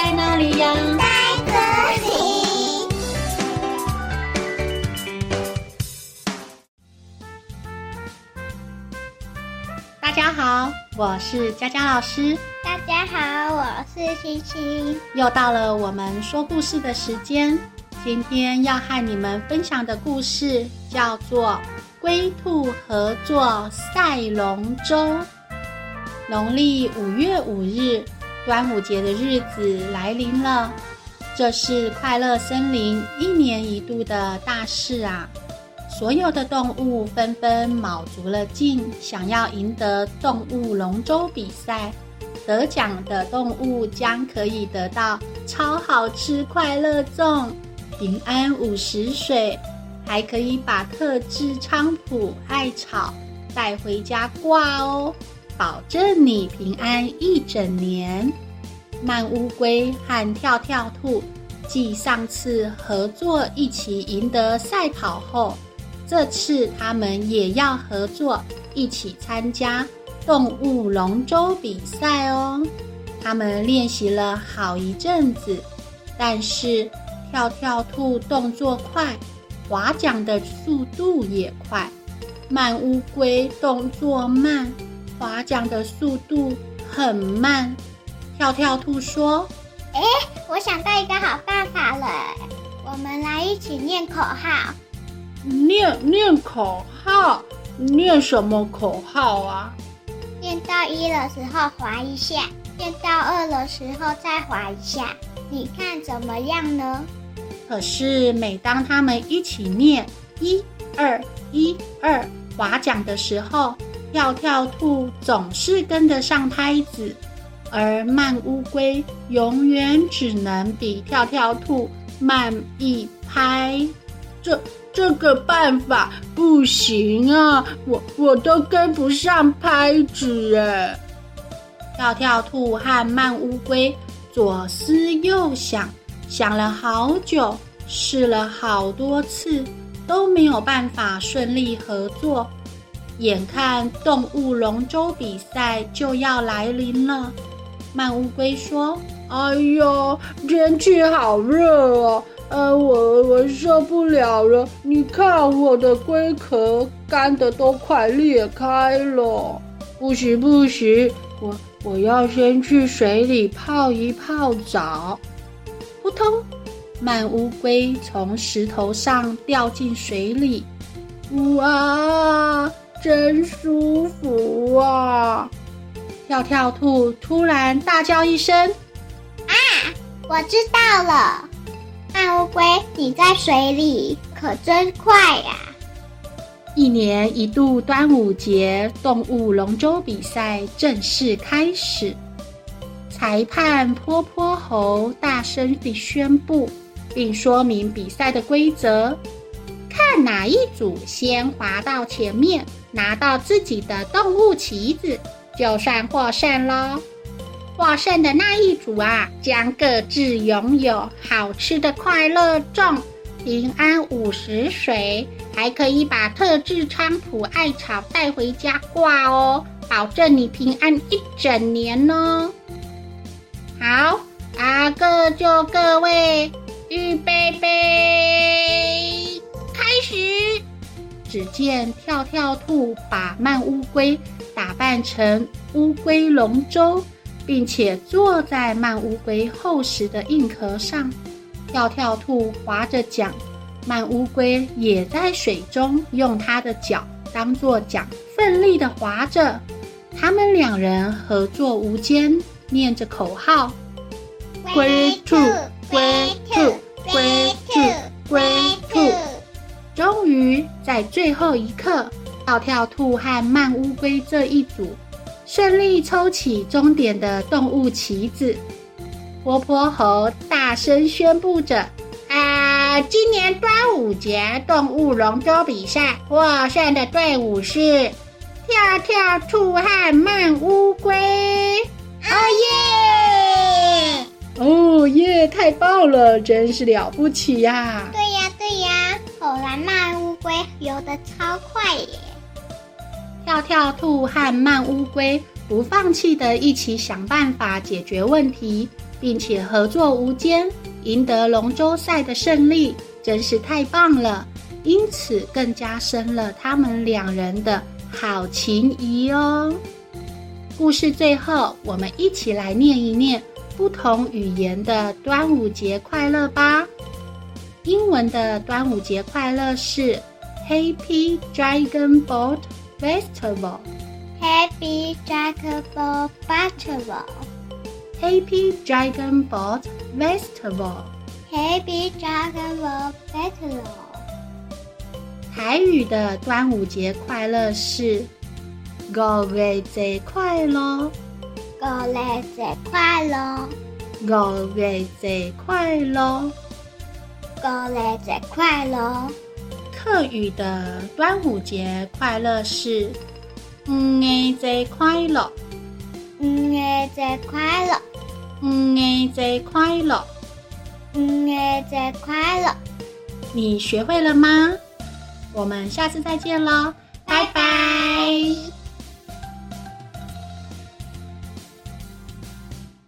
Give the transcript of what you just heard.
在哪里呀？在这里。大家好，我是佳佳老师。大家好，我是星星。又到了我们说故事的时间。今天要和你们分享的故事叫做《龟兔合作赛龙舟》。农历五月五日，端午节的日子来临了。这是快乐森林一年一度的大事啊！所有的动物纷纷卯足了劲，想要赢得动物龙舟比赛。得奖的动物将可以得到超好吃快乐粽。平安五十水，还可以把特制菖蒲艾草带回家挂哦，保证你平安一整年。慢乌龟和跳跳兔继上次合作一起赢得赛跑后，这次他们也要合作一起参加动物龙舟比赛哦。他们练习了好一阵子，但是。跳跳兔动作快，划桨的速度也快。慢乌龟动作慢，划桨的速度很慢。跳跳兔说：“哎，我想到一个好办法了，我们来一起念口号。念念口号，念什么口号啊？念到一的时候划一下，念到二的时候再划一下。你看怎么样呢？”可是，每当他们一起念“一二一二”划桨的时候，跳跳兔总是跟得上拍子，而慢乌龟永远只能比跳跳兔慢一拍。这这个办法不行啊！我我都跟不上拍子哎！跳跳兔和慢乌龟左思右想。想了好久，试了好多次，都没有办法顺利合作。眼看动物龙舟比赛就要来临了，慢乌龟说：“哎呦，天气好热哦，呃，我我受不了了。你看我的龟壳干得都快裂开了，不行不行，我我要先去水里泡一泡澡。”扑通！慢乌龟从石头上掉进水里，哇，真舒服啊！跳跳兔突然大叫一声：“啊，我知道了！大乌龟，你在水里可真快呀！”一年一度端午节动物龙舟比赛正式开始。裁判泼泼猴大声地宣布，并说明比赛的规则：看哪一组先滑到前面，拿到自己的动物旗子，就算获胜喽。获胜的那一组啊，将各自拥有好吃的快乐粽、平安五十水，还可以把特制菖蒲艾草带回家挂哦，保证你平安一整年哦。好啊，各就各位，预备备，只见跳跳兔把慢乌龟打扮成乌龟龙舟，并且坐在慢乌龟厚实的硬壳上。跳跳兔划着桨，慢乌龟也在水中用它的脚当作桨，奋力地划着。他们两人合作无间。念着口号：龟兔，龟兔，龟兔，龟兔。终于在最后一刻，跳跳兔和慢乌龟这一组顺利抽起终点的动物旗子。活泼猴大声宣布着：“啊，今年端午节动物龙舟比赛获胜的队伍是跳跳兔和慢乌龟。”哦耶！哦耶！太棒了，真是了不起呀！对呀，对呀，果然慢乌龟游得超快耶！跳跳兔和慢乌龟不放弃的一起想办法解决问题，并且合作无间，赢得龙舟赛的胜利，真是太棒了。因此，更加深了他们两人的好情谊哦。故事最后，我们一起来念一念不同语言的端午节快乐吧。英文的端午节快乐是 Happy Dragon Boat Festival。Happy Dragon Boat Festival。Happy Dragon Boat Festival。Happy Dragon Boat Festival。台语的端午节快乐是五月节快乐。五月节快乐。五月节快乐。五月节快乐。客语的端午节快乐是五月节快乐。五月节快乐。五月节快乐。五月节快乐。你学会了吗？我们下次再见喽，拜拜。